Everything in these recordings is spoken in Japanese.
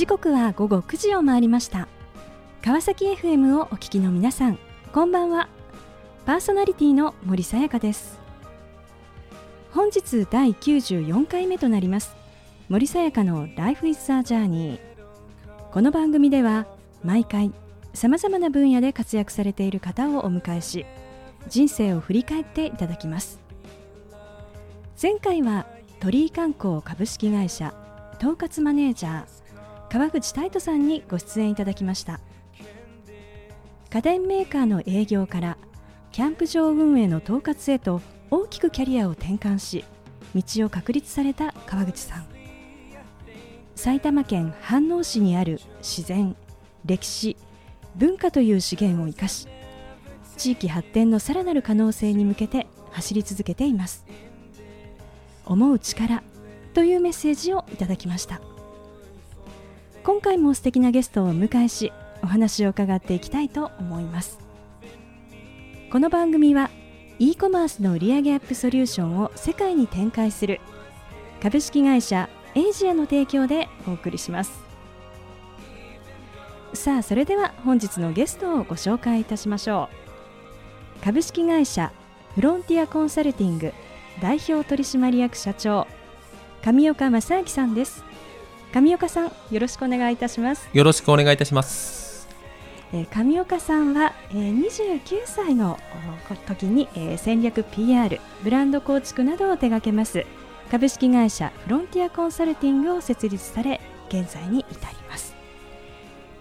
時刻は午後9時を回りました。川崎 FM をお聞きの皆さんこんばんは。パーソナリティの森さやかです。本日第94回目となります。森さやかの Life is a Journey この番組では毎回さまざまな分野で活躍されている方をお迎えし人生を振り返っていただきます。前回は鳥居観光株式会社統括マネージャー川口太斗さんにご出演いただきました。家電メーカーの営業からキャンプ場運営の統括へと大きくキャリアを転換し道を確立された川口さん。埼玉県飯能市にある自然歴史文化という資源を生かし地域発展のさらなる可能性に向けて走り続けています。思う力というメッセージをいただきました。今回も素敵なゲストをお迎えしお話を伺っていきたいと思います。この番組は e コマースの売上アップソリューションを世界に展開する株式会社エイジアの提供でお送りします。さあそれでは本日のゲストをご紹介いたしましょう。株式会社フロンティアコンサルティング代表取締役社長上岡正明さんです。上岡さんよろしくお願いいたします。よろしくお願いいたします。えー、上岡さんは、えー、29歳の時に、えー、戦略 PR ブランド構築などを手掛けます。株式会社フロンティアコンサルティングを設立され現在に至ります、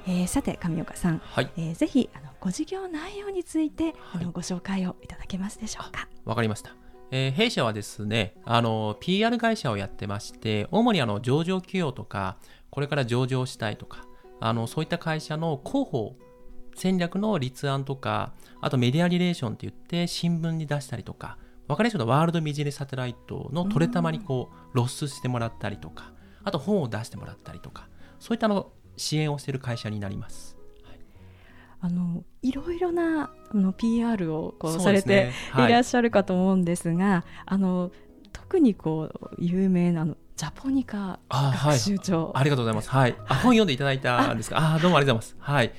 えー、さて上岡さん、はい、えー、ぜひあのご事業内容について、はい、あのご紹介をいただけますでしょうか。わかりましたえー、弊社はですね、あの、PR 会社をやってまして、主にあの、上場企業とか、これから上場したいとか、あの、そういった会社の広報戦略の立案とか、あとメディアリレーションって言って、新聞に出したりとか、分かりやすいのワールドビジネスサテライトのトレタマにこう、露出してもらったりとか、あと本を出してもらったりとか、そういったの支援をしている会社になります。あのいろいろなあの PR をこうされてい。らっしゃるかと思うんですが、はい、あの特にこう有名なのジャポニカ学習長、はい、ありがとうございます。はい、あ本読んでいただいたんですが、あ。どうもありがとうございます。はい。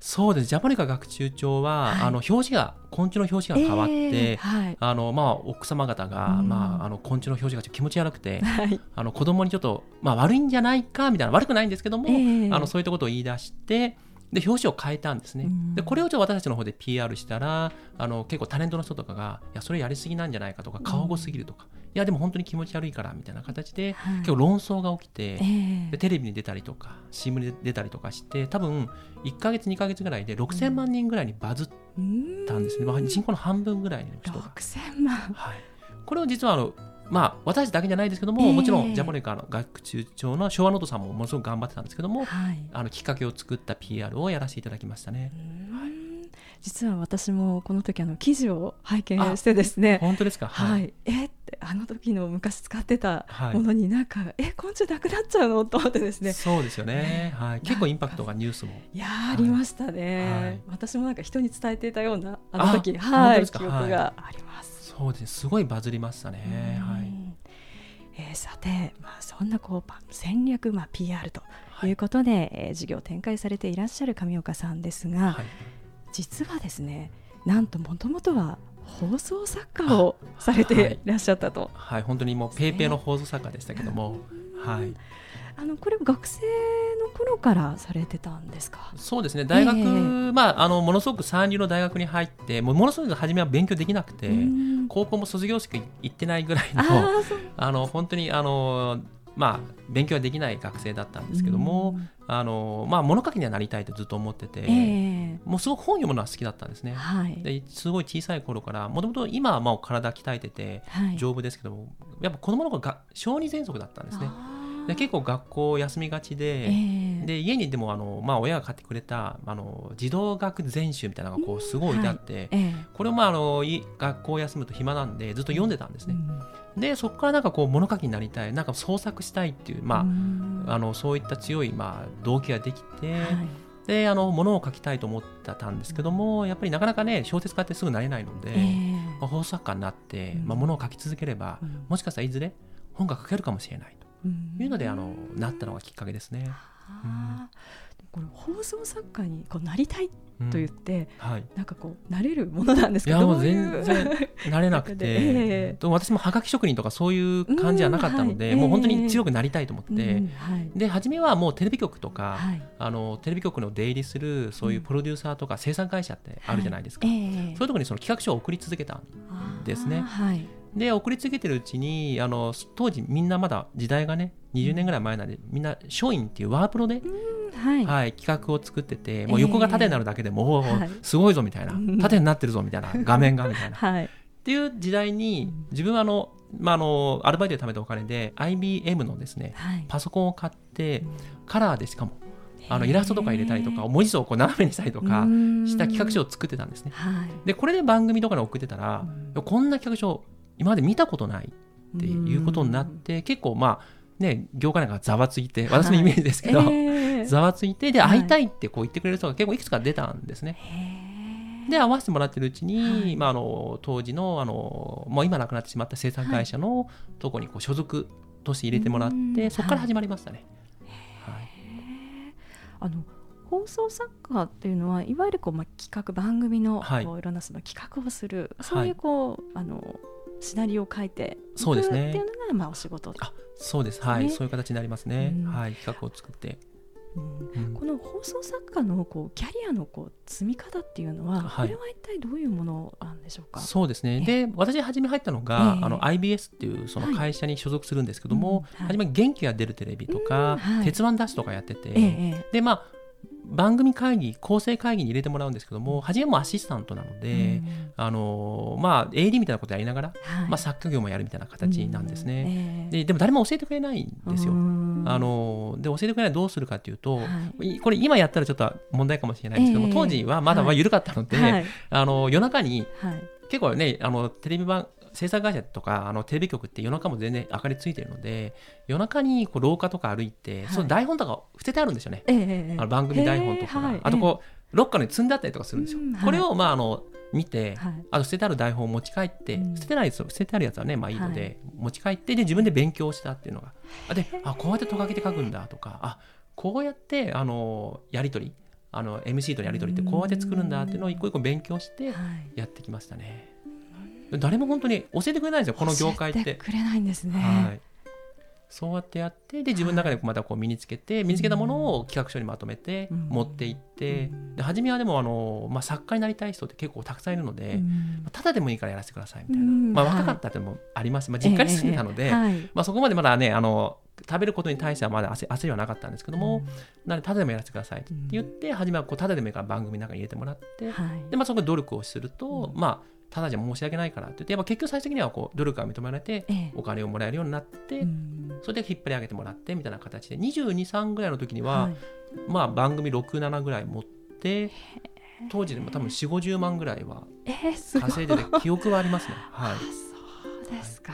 そうです。ジャポニカ学習帳は、はい、あの表紙が昆虫の表紙が変わって、えーはい、あのまあ奥様方が、うん、まああの昆虫の表紙が気持ち悪くて、はい、あの子供にちょっとまあ悪いんじゃないかみたいな悪くないんですけども、えー、あのそういったことを言い出して。で表紙を変えたんですね、でこれをじゃあ私たちの方で PR したらあの結構タレントの人とかがいやそれやりすぎなんじゃないかとか顔ごすぎるとか、いやでも本当に気持ち悪いからみたいな形で、はい、結構論争が起きて、えー、でテレビに出たりとか CM に出たりとかして多分1か月2か月ぐらいで6000万人ぐらいにバズったんですね、うん、人口の半分ぐらいの人が。6000万、はい、これを実はあのまあ、私だけじゃないですけども、えー、もちろんジャポニカの学習帳の昭和ノートさんもものすごく頑張ってたんですけども、はい、あのきっかけを作った PR をやらせていただきましたね。はい実は私もこの時あの記事を拝見してですね。本当ですか？はい、はい、えってあの時の昔使ってたものになんか、はい、え昆虫なくなっちゃうの？と思ってですね。そうですよね、はい、結構インパクトがニュースも。いやありましたね、はい、私もなんか人に伝えていたようなあの時。はい。記憶があります、そうですすごいバズりましたね。はいえー、さて、まあ、そんなこう戦略、まあ、PR とい。うことで、はい、えー、事業を展開されていらっしゃる上岡さんですが、はい、実はですねなんともともとは放送作家をされていらっしゃったと。はい、はい、本当にもうペーペーの放送作家でしたけども、はい、あのこれ学生の頃からされてたんですか？そうですね。大学、えー、まあ、あのものすごく三流の大学に入ってもものすごく初めは勉強できなくて高校も卒業式行ってないぐらいのあの本当にあのまあ、勉強はできない学生だったんですけども、あのまあ、物書きにはなりたいとずっと思ってて、えー、もうすごく本読むのは好きだったんですね。はい、ですごい小さい頃からもともと今はまあ体鍛えてて丈夫ですけども、はい、やっぱ子供の頃が小児喘息だったんですね。で結構学校休みがちでえー、で家にでもあの、まあ、親が買ってくれたあの児童学全集みたいなのがこうすごい置いてあって、はい。えー、これを、まあ、あの学校休むと暇なんでずっと読んでたんですね。うん、でそこからなんかこう物書きになりたいなんか創作したいっていう、まあ、あのそういった強い、まあ、動機ができて。はい。であの物を書きたいと思ってたんですけども、やっぱりなかなかね小説家ってすぐなれないので、えー、まあ、放送作家になって、まあ、物を書き続ければ、うん、もしかしたらいずれ本が書けるかもしれないいうのであのなったのがきっかけですね。あこれ放送作家にこうなりたいと言って、うん。はい、なんかこうなれるものなんですか？いやもう全然なれなくて、えー、私もはがき職人とかそういう感じはなかったので、うん。はい、もう本当に強くなりたいと思って、うんはい、で初めはもうテレビ局とか、はい、あのテレビ局の出入りするそういうプロデューサーとか生産会社ってあるじゃないですか、えー、そういうところにその企画書を送り続けたんですね。で送り続けてるうちにあの当時みんなまだ時代がね20年ぐらい前なんでみんな松陰っていうワープロで、はい、はい、企画を作っててもう横が縦になるだけでも、えー、すごいぞみたいな、縦になってるぞみたいな 画面がみたいな。はい、っていう時代に自分はあの、まあ、あのアルバイトで貯めたお金で IBM のですね、はい、パソコンを買ってカラーでしかもあのイラストとか入れたりとか文字数をこう斜めにしたりとかした企画書を作ってたんですね。でこれで番組とかに送ってたらこんな企画書今まで見たことないっていうことになって結構まあね、業界なんかざわついて、私のイメージですけど、はいえー、ざわついて、で、会いたいってこう言ってくれる人が結構いくつか出たんですね。で、会わせてもらってるうちに、はい、まあ、あの、当時の、あの、もう今なくなってしまった生産会社のとこにこう所属として入れてもらって、そこから始まりましたね。はい、あの放送作家っていうのはいわゆるこう、まあ、企画番組の、はい、こういろんなその企画をするそういうこう、はい、あのシナリオを書いていくっていうのが、まあ、お仕事あそうです、はい、そういう形になりますね、うん、はい、企画を作って。うん、この放送作家のこうキャリアのこう積み方っていうのは、はい、これは一体どういうものなんでしょうか？そうですね。で私初め入ったのが、あの IBS っていうその会社に所属するんですけども、はい、初め元気が出るテレビとか、鉄腕ダッシュとかやってて、でまあ番組会議構成会議に入れてもらうんですけども初めもアシスタントなので、うん、あのまあ AD みたいなことやりながら、はい、まあ、作家業もやるみたいな形なんですね、うん。えー、ででも誰も教えてくれないんですよ、あので教えてくれないどうするかっていうと、はい、これ今やったらちょっと問題かもしれないんですけども、えー、当時はまだまあ緩かったので、はい、あの夜中に、結構ねあのテレビ番制作会社とかあのテレビ局って夜中も全然明かりついてるので夜中にこう廊下とか歩いて、はい、その台本とか捨ててあるんですよね、えー、あの番組台本とか、あとこうロッカーに積んであったりとかするんですよ、これをまああの見て、はい、あと捨ててある台本を持ち帰って、うん、捨ててない捨ててあるやつはねまあいいので、はい、持ち帰ってで自分で勉強したっていうのがあであこうやってとがけて書くんだとかあこうやってあのやり取りあの MC とのやり取りってこうやって作るんだっていうのを一個一個勉強してやってきましたね。誰も本当に教えてくれないんですよこの業界って。くれないんですね。はい。そうやってやってで自分の中でまたこう身につけて、身につけたものを企画書にまとめて持っていって、で初めはでもあの、まあ、作家になりたい人って結構たくさんいるので、ただでもいいからやらせてくださいみたいな、まあ、若かったってもあります、まあ、実家に住んでたので、まあ、そこまでまだねあの食べることに対してはまだ焦りはなかったんですけども、なのでただでもやらせてくださいって言って、初めはこうただでもいいから番組の中に入れてもらって、でまあ、そこで努力をすると、まあただじゃ申し訳ないからって言ってやっぱ結局最終的にはこう努力が認められてお金をもらえるようになって、それで引っ張り上げてもらってみたいな形で22、3ぐらいの時には、まあ番組6、7ぐらい持って当時でも多分4 5 0万ぐらいは稼いでて記憶はありますね。はい、そうですか、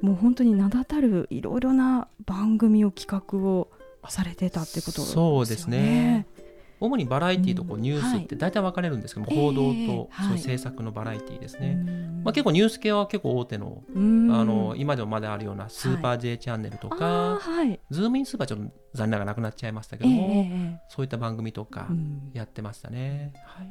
もう本当に名だたるいろいろな番組を企画をされてたってことね。そうですね主にバラエティーとこうニュースって大体分かれるんですけども、報道とそういう制作のバラエティーですね、まあ、結構ニュース系は結構大手のあの今でもまだあるようなスーパー J チャンネルとか、ズームインスーパーちょっと残念ながらなくなっちゃいましたけども、そういった番組とかやってましたね、はい、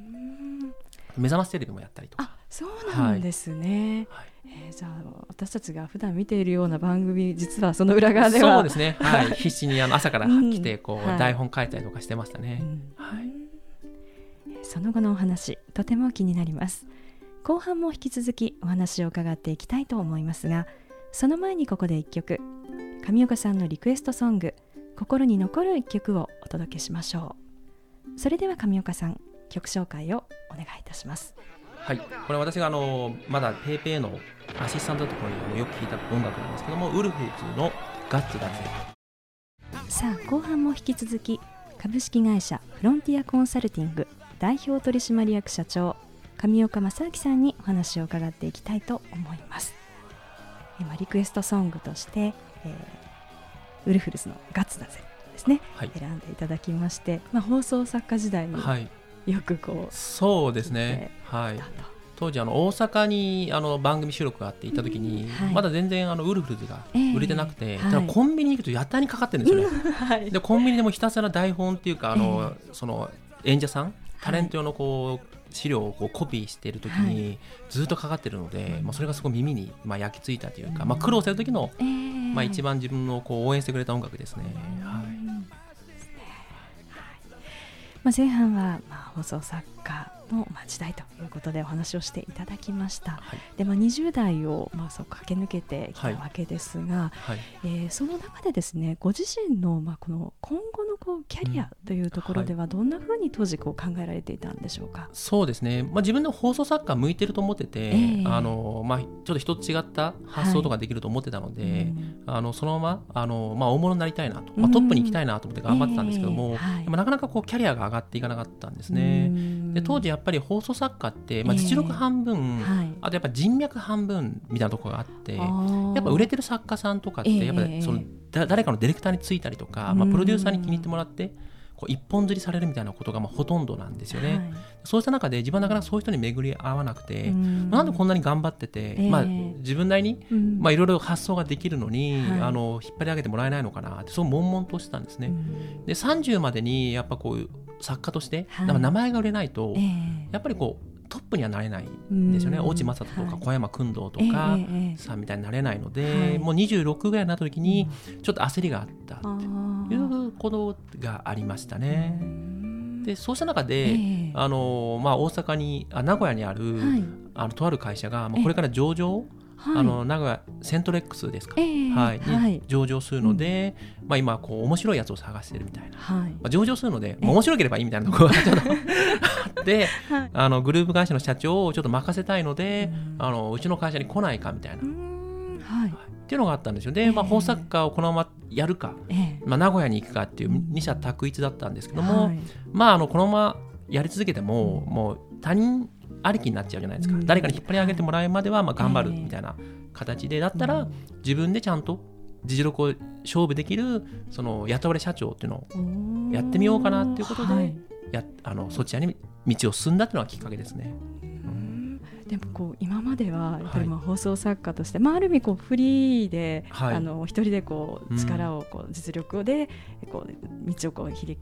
目覚ましテレビもやったりとか。そうなんですね、はい。えー、じゃあ私たちが普段見ているような番組実はその裏側では。そうですね、はい、必死にあの朝から来てこう、台本書いたりとかしてましたね、はい、その後のお話とても気になります。後半も引き続きお話を伺っていきたいと思いますがその前にここで一曲。上岡さんのリクエストソング心に残る一曲をお届けしましょう。それでは上岡さん曲紹介をお願いいたします。はい、これ私があのまだ PayPay のアシスタントのところによく聴いた音楽なんですけどもウルフズのガッツだぜ。さあ後半も引き続き株式会社フロンティアコンサルティング代表取締役社長上岡正明さんにお話を伺っていきたいと思います。今リクエストソングとして、えー、ウルフルズのガッツだぜですね、はい、選んでいただきまして、まあ、放送作家時代に、はいよくこうそうですね。はい。当時あの大阪にあの番組収録があって行った時に、はい、まだ全然あのウルフルズが売れてなくて、えーはい、コンビニに行くとやたらにかかってるんですよね。はい、でコンビニでもひたすら台本っていうかあの、えー、その演者さんタレント用のこう、資料をこうコピーしている時にずっとかかってるので、まあ、それがすごい耳にまあ焼き付いたというか、まあ、苦労してる時の、まあ、一番自分のこう応援してくれた音楽ですね。まあ、前半はまあ放送作家の時代ということでお話をしていただきました、はい、でまあ、20代をまあそう駆け抜けてきたわけですが、はい、えー、その中でですねご自身のまあこの今後のこうキャリアというところではどんなふうに当時こう考えられていたんでしょうか、そうですね、まあ、自分の放送作家向いてると思ってて、えー、あのまあ、ちょっと一つ違った発想とかできると思ってたので、はい、あのそのままあの、まあ、大物になりたいなと、まあ、トップに行きたいなと思って頑張ってたんですけども、えーはい、でもなかなかこうキャリアが上がっていかなかったんですね。で当時やっぱり放送作家って、まあ、実力半分、えーはい、あとやっぱ人脈半分みたいなところがあってやっぱ売れてる作家さんとかってやっぱりその、誰かのディレクターについたりとか、まあ、プロデューサーに気に入ってもらってこう一本釣りされるみたいなことがまあほとんどなんですよね、はい、そうした中で自分はなかなかそういう人に巡り合わなくて、ん。なんでこんなに頑張ってて、えー、まあ、自分なりに、まあ、いろいろ発想ができるのに、はい、あの引っ張り上げてもらえないのかなってそう悶々としてたんですね。で30までにやっぱこう作家として、はい、名前が売れないと、えー、やっぱりこうトップにはなれないんですよね。越智正人とか小山君堂とかさんみたいになれないので、もう26ぐらいになった時にちょっと焦りがあったということがありましたね。でそうした中で、あのまあ、大阪にあ名古屋にある、あのとある会社が、まあ、これから上場、あの名古屋セントレックスですか、はい。に上場するので、まあ、今こう面白いやつを探してるみたいな、まあ、上場するので、まあ、面白ければいいみたいなところが ちょっとあって、あのグループ会社の社長をちょっと任せたいので、あのうちの会社に来ないかみたいな。はい。っていうのがあったんですよ。で、まあ、法作家をこのままやるか、まあ、名古屋に行くかっていう二者択一だったんですけども、まあ、あのこのままやり続けてももう他人ありきになっちゃうじゃないですか、うん、誰かに引っ張り上げてもらうまではまあ頑張るみたいな形で。だったら自分でちゃんと実力を勝負できるその雇われ社長っていうのをやってみようかなっていうことでやあのそちらに道を進んだっていうのがきっかけですね。でもこう今まではやっぱりまあ放送作家として、はい、まあ、ある意味こうフリーで、はい、あの一人でこう力をこう実力でこう道をこう切り,、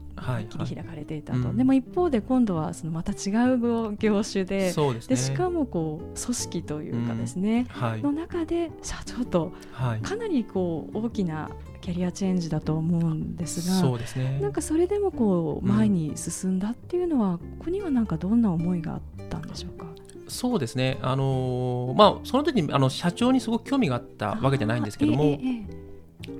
切り開かれていたと、はいはい、でも一方で今度はそのまた違う業種でで、ね、しかもこう組織というかですね、うん、の中で社長とかなりこう大きなキャリアチェンジだと思うんですがそうです、ね、なんかそれでもこう前に進んだっていうのは、うん、ここにはなんかどんな思いがあったんでしょうか？そうですね、あのー、まあ、その時にあの社長にすごく興味があったわけじゃないんですけども、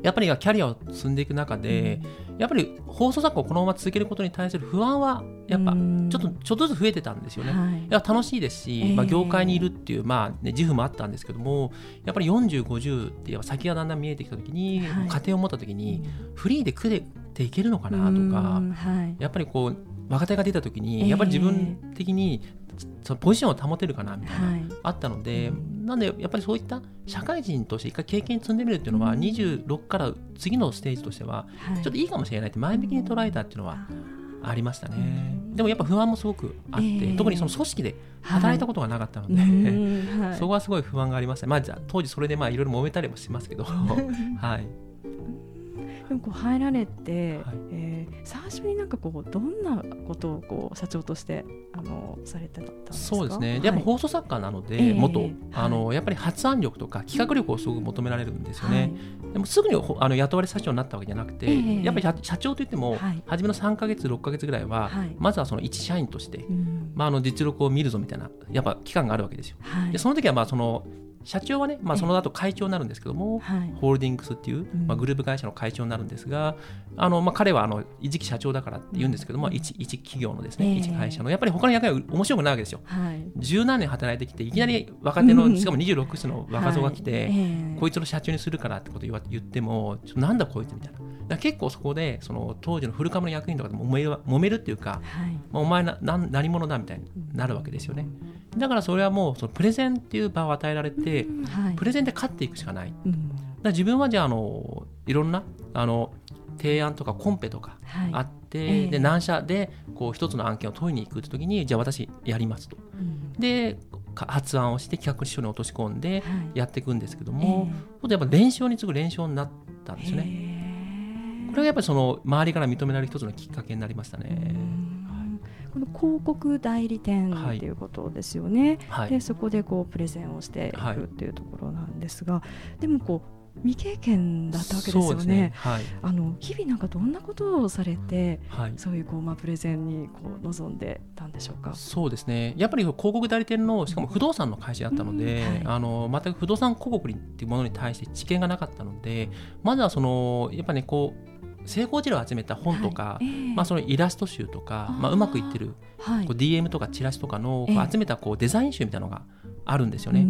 やっぱりキャリアを積んでいく中で、うん、やっぱり放送作家をこのまま続けることに対する不安はやっぱちょっとちょっとずつ増えてたんですよね。はい、楽しいですし、えー、まあ、業界にいるっていう、まあね、自負もあったんですけどもやっぱり40、50って先がだんだん見えてきた時に、はい、家庭を持った時にフリーで食えていけるのかなとか、はい、やっぱりこう若手が出た時にやっぱり自分的にそのポジションを保てるかなみたいな、はい、あったので、なんでやっぱりそういった社会人として一回経験積んでみるってい。うのは、うん、26から次のステージとしては、ちょっといいかもしれない。って前向きに捉えたっていうのはありましたね、でもやっぱ不安もすごくあって、えー、特にその組織で働いたことがなかったので、はい、そこはすごい不安がありました、まあ、じゃ当時それでまあいろいろ揉めたりもしますけど、はい、でもこう入られて、はい、えー、最初になんかこうどんなことをこう社長としてあのされてたんですか？そうですね、はい、やっぱ放送作家なので、元、あのやっぱり発案力とか企画力をすごく求められるんですよね、はい、でもすぐにあの雇われ社長になったわけじゃなくて、えー、やっぱり社長といっても、初めの3か月6か月ぐらいは、まずはその一社員として、まあ、あの実力を見るぞみたいなやっぱ期間があるわけですよ。でその時はまあその社長はね、まあ、その後会長になるんですけども、ホールディングスっていう、まあ、グループ会社の会長になるんですが、あのまあ、彼はあの一期社長だからって言うんですけども、一一企業のですね、一会社のやっぱり他の役割面白くないわけですよ。十何年働いてきていきなり若手の、しかも26歳の若造が来て、こいつの社長にするからってことを言ってもちょっとなんだこいつみたいな。結構そこでその当時の古株の役員とかでも揉める揉めるっていうか、まあ、お前な何者だみたいになるわけですよね。だからそれはもうそのプレゼンっていう場を与えられて、はい、プレゼンで勝っていくしかない、うん、だ自分はじゃああのいろんなあの提案とかコンペとかあって、はい、で何社でこう一つの案件を問いに行くって時にじゃあ私やりますと、うん、で発案をして企画書に落とし込んでやっていくんですけども、はい、やっぱ連勝に次ぐ連勝になったんですね。これがやっぱりその周りから認められる一つのきっかけになりましたね。この広告代理店っていうことですよね。はい、でそこでこうプレゼンをしていくっていうところなんですが、はい、でもこう未経験だったわけですよね。ねはい、あの日々なんかどんなことをされて、はい、そういうこうまあプレゼンにこう望んでたんでしょうか？そうですね。やっぱり広告代理店のしかも不動産の会社だったので、あの全く不動産広告っていうものに対して知見がなかったので、まずはそのやっぱねこう成功事例を集めた本とか、はい。えー、まあ、そのイラスト集とかまあ、うまくいってる、はい、こう DM とかチラシとかの集めたこうデザイン集みたいなのがあるんですよね。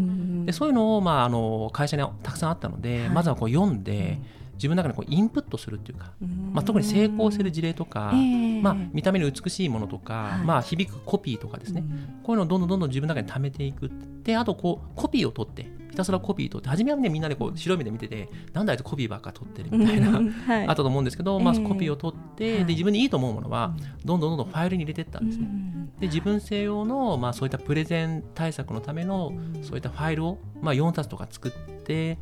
でそういうのを、まあ、あの会社にたくさんあったので、はい、まずはこう読んで、自分の中でこうインプットするっていうか、まあ、特に成功する事例とか、えー、まあ、見た目に美しいものとか、はい、まあ、響くコピーとかですね、こういうのをどんどんどんどん自分の中に貯めていくであとこうコピーを取ってひたすらコピー取って初めはねみんなでこう白い目で見ててなんだあいつコピーばっか取ってるみたいな、はい、あったと思うんですけど、まあ、コピーを取って、で自分にいいと思うものはどんどんどんどんファイルに入れていったんですね。で自分専用の、まあ、そういったプレゼン対策のためのそういったファイルを、まあ、4冊とか作って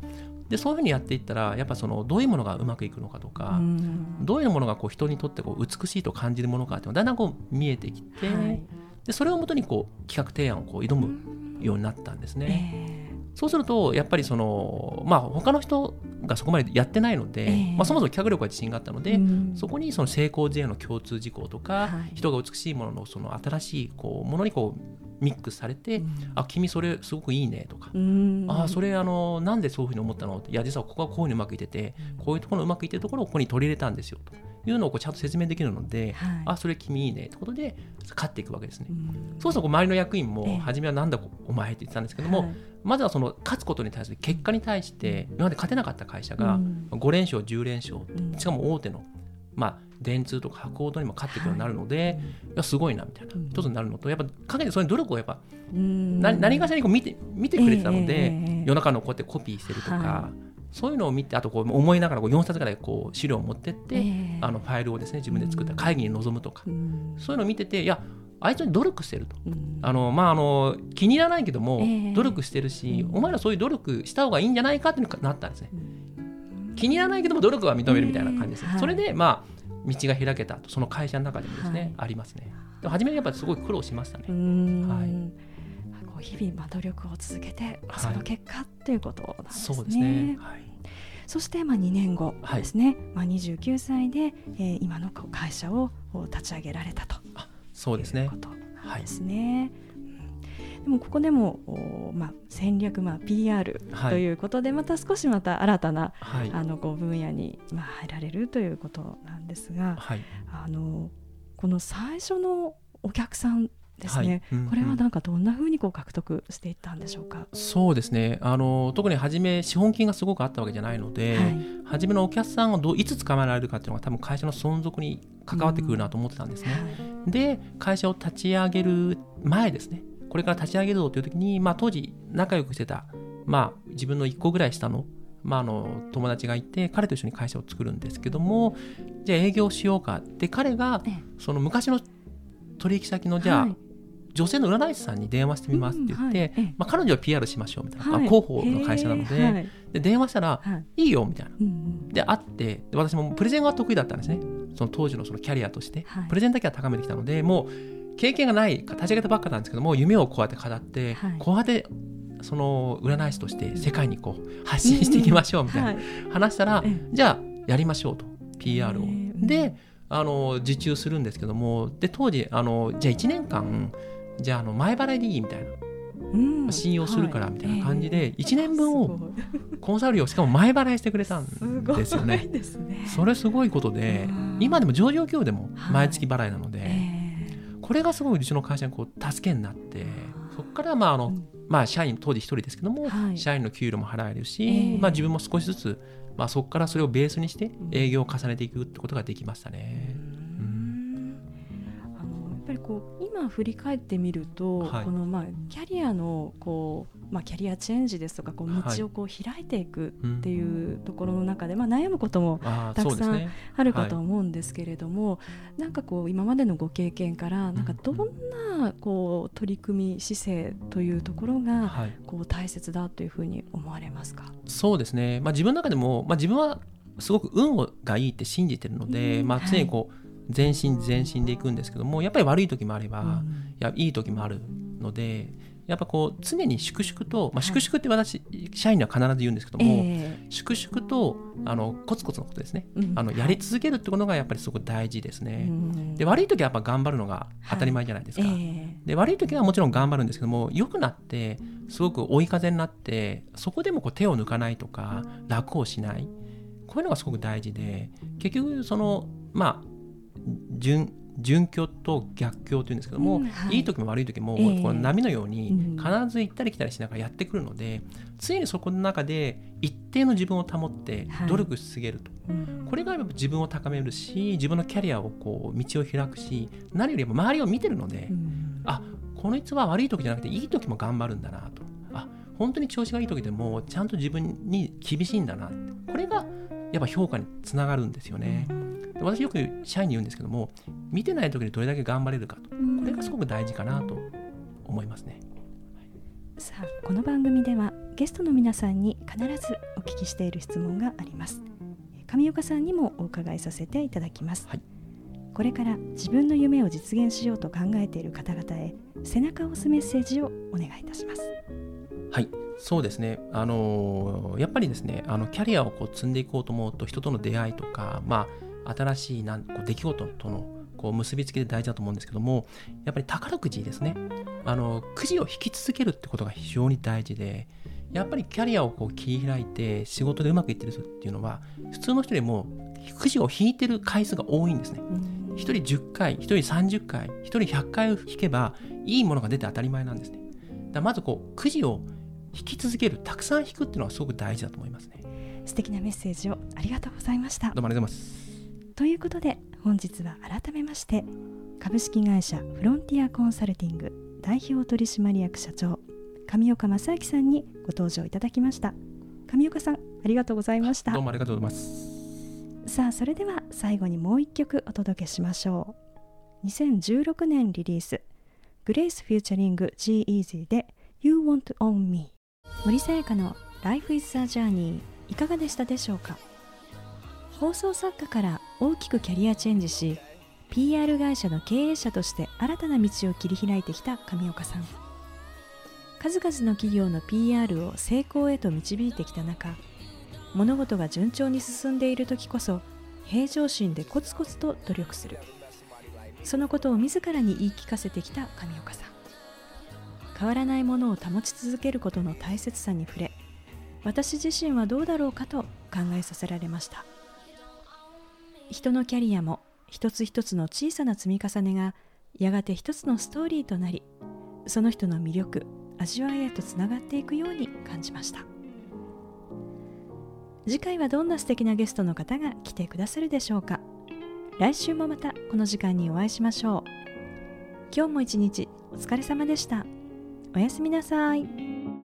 でそういうふうにやっていったらやっぱそのどういうものがうまくいくのかとか、どういうものがこう人にとってこう美しいと感じるものかっていうのがだんだんこう見えてきて、はい、でそれをもとにこう企画提案をこう挑むようになったんですね。えーそうするとやっぱりそのまあ他の人がそこまでやってないので、えー、まあ、そもそも企画力は自信があったので、うん、そこにその成功事例の共通事項とか、はい、人が美しいもののその新しいこうものにこうミックスされて、うん、あ君それすごくいいねとか、うん、あそれあのなんでそういうふうに思ったのいや実はここはこういうふうにうまくいっててこういうところうまくいってるところをここに取り入れたんですよと。いうのをこうちゃんと説明できるので、はい、あそれ君いいねってことで勝っていくわけですね。そうすると周りの役員も初めはなんだお前って言ってたんですけども、はい、まずはその勝つことに対する結果に対して今まで勝てなかった会社が5連勝10連勝しかも大手のまあ電通とか博報堂にも勝っていくようになるので、はい、すごいなみたいな一つになるのとやっぱ陰でそういう努力をやっぱ何何かしらにこう見て見てくれてたので、えー、夜中のこうやってコピーしてるとか。はいそういうのを見てあとこう思いながらこう4冊ぐらいこう資料を持ってって、えー、あのファイルをですね自分で作った会議に臨むとか、うん、そういうのを見てていやあいつに努力してると、うん、あのまああの気に入らないけども、えー、努力してるし、お前らそういう努力した方がいいんじゃないかってなったんですね、気に入らないけども努力は認めるみたいな感じです、ね、はい、それでまあ道が開けたとその会社の中でもですね、はい、ありますね。でも初めにやっぱりすごい苦労しましたね。はい日々ま努力を続けて、その結果っていうことなんですね。そうですね、はい、そしてまあ2年後ですね、はい、まあ、29歳で、えー、今の会社を立ち上げられたと。そうですね。ことなんですね。でもここでも、まあ、戦略、まあ、PR ということで、また少しまた新たな、はい、あのこう分野に、まあ、入られるということなんですが、はい、あのこの最初のお客さんですね、はい。うんうん、これはなんかどんなふうにこう獲得していったんでしょうか？そうですね。あの特に初め資本金がすごくあったわけじゃないので、はい、初めのお客さんをどういつ捕まえられるかっていうのが多分会社の存続に関わってくるなと思ってたんですね、うんはい、で会社を立ち上げる前ですね。これから立ち上げるぞという時に、まあ、当時仲良くしてた、まあ、自分の1個ぐらい下のまあ、あの友達がいて彼と一緒に会社を作るんですけどもじゃあ営業しようか。って彼がその昔の取引先のじゃあ、女性の占い師さんに電話してみますって言って、うんはい、まあ、彼女は PR しましょうみたいな、はい、広報の会社なのではい、で電話したら、い、いよみたいな、で会ってで私もプレゼンが得意だったんですね。その当時のそのキャリアとして、プレゼンだけは高めてきたのでもう経験がない立ち上げたばっかなんですけども夢をこうやって語って、こうやってその占い師として世界にこう発信していきましょうみたいな話したら、じゃあやりましょうと。PR を。であの受注するんですけどもで当時あのじゃあ1年間じゃああの前払いでいいみたいな、うん、信用するからみたいな感じで、1年分をコンサル料しかも前払いしてくれたんですよね。それすごいことで今でも上場企業でも毎月払いなので、これがすごいうちの会社にこう助けになってそこからまああの、まあ、社員当時一人ですけども、社員の給料も払えるし、まあ、自分も少しずつ、まあ、そこからそれをベースにして営業を重ねていくってことができましたね。こう今振り返ってみると、はい、このまあキャリアのこうまあキャリアチェンジですとかこう道をこう開いていくっていうところの中で、まあ悩むこともたくさんあるかと思うんですけれども、なんかこう今までのご経験からなんかどんなこう取り組み姿勢というところがこう大切だというふうに思われますか？そうですね。まあ自分の中でもまあ自分はすごく運がいいって信じてるので、うん、まあ、常にこう、前進前進でいくんですけどもやっぱり悪い時もあれば、うん、いやいい時もあるのでやっぱこう常に粛々と、まあ、粛々って私、はい、社員には必ず言うんですけども、えー、粛々とあのコツコツのことですね、うん、あのやり続けるってことがやっぱりすごく大事ですね、で悪い時はやっぱ頑張るのが当たり前じゃないですか、はい。えー、で悪い時はもちろん頑張るんですけども良くなってすごく追い風になってそこでもこう手を抜かないとか楽をしない。こういうのがすごく大事で結局そのまあ順順境と逆境というんですけども、うんはい、いい時も悪い時も、えー、この波のように必ず行ったり来たりしながらやってくるので、うん、常にそこの中で一定の自分を保って努力し続けると、はい、これが自分を高めるし自分のキャリアをこう道を開くし何よりも周りを見てるので、うん、あこの人は悪い時じゃなくていい時も頑張るんだなと。あ本当に調子がいい時でもちゃんと自分に厳しいんだなこれがやっぱ評価につながるんですよね。私よく社員に言うんですけども見てない時にどれだけ頑張れるかと。これがすごく大事かなと思いますね。さあこの番組ではゲストの皆さんに必ずお聞きしている質問があります。上岡さんにもお伺いさせていただきます、はい、これから自分の夢を実現しようと考えている方々へ背中を押すメッセージをお願いいたします。はい。そうですね、あのー、やっぱりですねあのキャリアをこう積んでいこうと思うと人との出会いとか、まあ、新しいなんこう出来事とのこう結びつきで大事だと思うんですけどもやっぱり宝くじですね。あのくじを引き続けるってことが非常に大事でやっぱりキャリアをこう切り開いて仕事でうまくいってる人っていうのは普通の人よりもくじを引いてる回数が多いんですね。1人10回、1人30回、1人100回引けばいいものが出て当たり前なんですね。だまずこうくじを引き続けるたくさん引くっていうのはすごく大事だと思いますね。素敵なメッセージをありがとうございました。どうもありがとうございますということで本日は改めまして株式会社フロンティアコンサルティング代表取締役社長上岡正明さんにご登場いただきました。上岡さんありがとうございました。どうもありがとうございます。さあそれでは最後にもう一曲お届けしましょう。2016年リリースグレースフューチャリング G-Easy で You Want On Me 森さやかの Life is a Journey いかがでしたでしょうか？放送作家から大きくキャリアチェンジし PR 会社の経営者として新たな道を切り開いてきた上岡さん。数々の企業の PR を成功へと導いてきた中物事が順調に進んでいる時こそ平常心でコツコツと努力する。そのことを自らに言い聞かせてきた上岡さん。変わらないものを保ち続けることの大切さに触れ私自身はどうだろうかと考えさせられました。人のキャリアも一つ一つの小さな積み重ねがやがて一つのストーリーとなりその人の魅力味わいへとつながっていくように感じました次回はどんな素敵なゲストの方が来てくださるでしょうか来週もまたこの時間にお会いしましょう今日も一日お疲れ様でした。おやすみなさい。